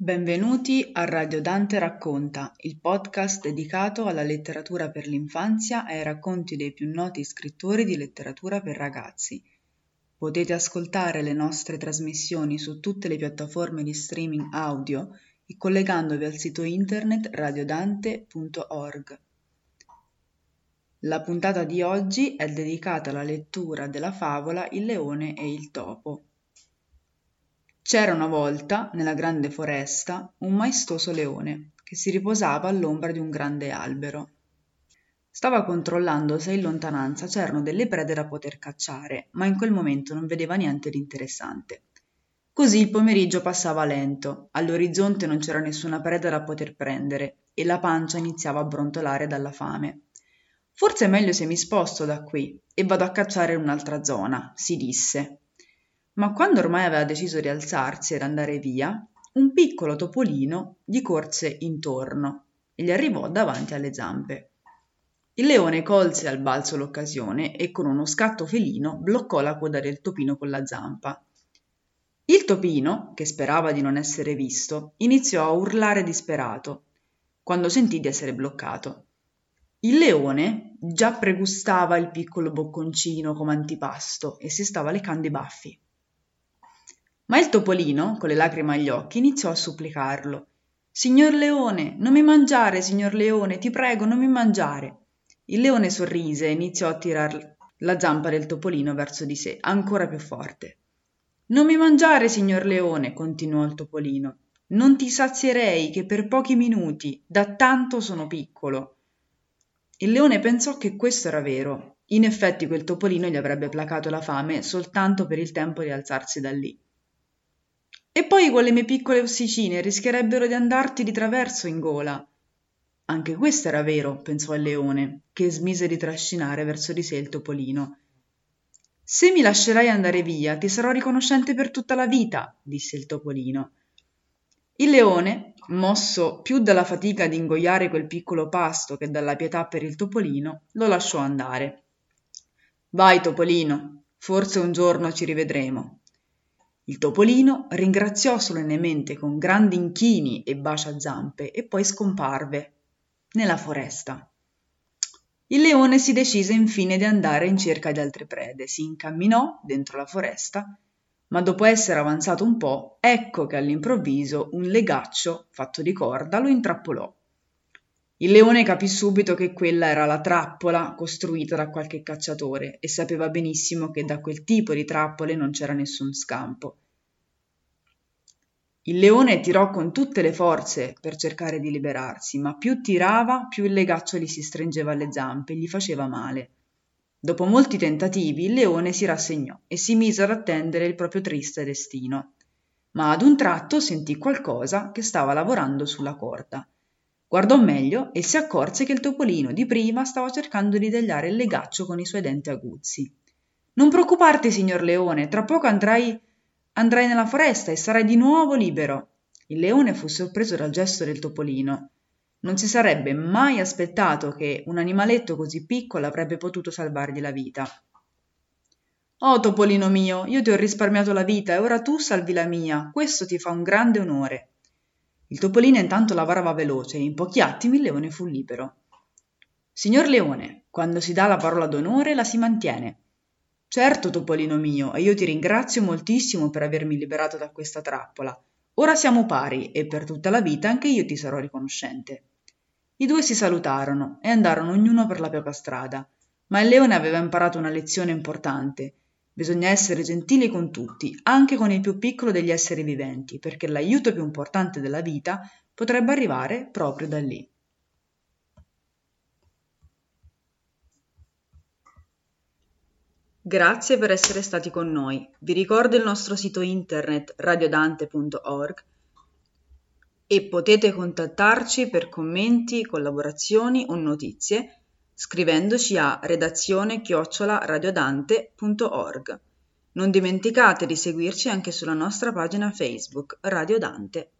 Benvenuti a Radio Dante Racconta, il podcast dedicato alla letteratura per l'infanzia e ai racconti dei più noti scrittori di letteratura per ragazzi. Potete ascoltare le nostre trasmissioni su tutte le piattaforme di streaming audio e collegandovi al sito internet radiodante.org. La puntata di oggi è dedicata alla lettura della favola Il leone e il topo. C'era una volta, nella grande foresta, un maestoso leone che si riposava all'ombra di un grande albero. Stava controllando se in lontananza c'erano delle prede da poter cacciare, ma in quel momento non vedeva niente di interessante. Così il pomeriggio passava lento, all'orizzonte non c'era nessuna preda da poter prendere e la pancia iniziava a brontolare dalla fame. Forse è meglio se mi sposto da qui e vado a cacciare in un'altra zona, si disse ma quando ormai aveva deciso di alzarsi ed andare via, un piccolo topolino gli corse intorno e gli arrivò davanti alle zampe. Il leone colse al balzo l'occasione e con uno scatto felino bloccò la coda del topino con la zampa. Il topino, che sperava di non essere visto, iniziò a urlare disperato quando sentì di essere bloccato. Il leone già pregustava il piccolo bocconcino come antipasto e si stava lecando i baffi. Ma il topolino, con le lacrime agli occhi, iniziò a supplicarlo. Signor leone, non mi mangiare, signor leone, ti prego, non mi mangiare. Il leone sorrise e iniziò a tirar la zampa del topolino verso di sé, ancora più forte. Non mi mangiare, signor leone, continuò il topolino. Non ti sazierei che per pochi minuti, da tanto sono piccolo. Il leone pensò che questo era vero. In effetti quel topolino gli avrebbe placato la fame soltanto per il tempo di alzarsi da lì. E poi quelle mie piccole ossicine rischierebbero di andarti di traverso in gola. Anche questo era vero, pensò il leone, che smise di trascinare verso di sé il topolino. Se mi lascerai andare via, ti sarò riconoscente per tutta la vita, disse il topolino. Il leone, mosso più dalla fatica di ingoiare quel piccolo pasto che dalla pietà per il topolino, lo lasciò andare. Vai, topolino, forse un giorno ci rivedremo. Il topolino ringraziò solennemente con grandi inchini e baciazampe e poi scomparve nella foresta. Il leone si decise infine di andare in cerca di altre prede, si incamminò dentro la foresta, ma dopo essere avanzato un po', ecco che all'improvviso un legaccio fatto di corda lo intrappolò. Il leone capì subito che quella era la trappola costruita da qualche cacciatore e sapeva benissimo che da quel tipo di trappole non c'era nessun scampo. Il leone tirò con tutte le forze per cercare di liberarsi, ma più tirava, più il legaccio gli si stringeva alle zampe e gli faceva male. Dopo molti tentativi il leone si rassegnò e si mise ad attendere il proprio triste destino. Ma ad un tratto sentì qualcosa che stava lavorando sulla corda. Guardò meglio e si accorse che il topolino di prima stava cercando di tagliare il legaccio con i suoi denti aguzzi. Non preoccuparti, signor leone, tra poco andrai, andrai nella foresta e sarai di nuovo libero. Il leone fu sorpreso dal gesto del topolino. Non si sarebbe mai aspettato che un animaletto così piccolo avrebbe potuto salvargli la vita. Oh, topolino mio, io ti ho risparmiato la vita e ora tu salvi la mia. Questo ti fa un grande onore. Il topolino intanto lavorava veloce e in pochi attimi il leone fu libero. Signor leone, quando si dà la parola d'onore la si mantiene. Certo, topolino mio, e io ti ringrazio moltissimo per avermi liberato da questa trappola. Ora siamo pari e per tutta la vita anche io ti sarò riconoscente. I due si salutarono e andarono ognuno per la propria strada, ma il leone aveva imparato una lezione importante Bisogna essere gentili con tutti, anche con il più piccolo degli esseri viventi, perché l'aiuto più importante della vita potrebbe arrivare proprio da lì. Grazie per essere stati con noi. Vi ricordo il nostro sito internet radiodante.org e potete contattarci per commenti, collaborazioni o notizie scrivendoci a redazione chiocciolaradiodante.org. Non dimenticate di seguirci anche sulla nostra pagina Facebook Radio Dante.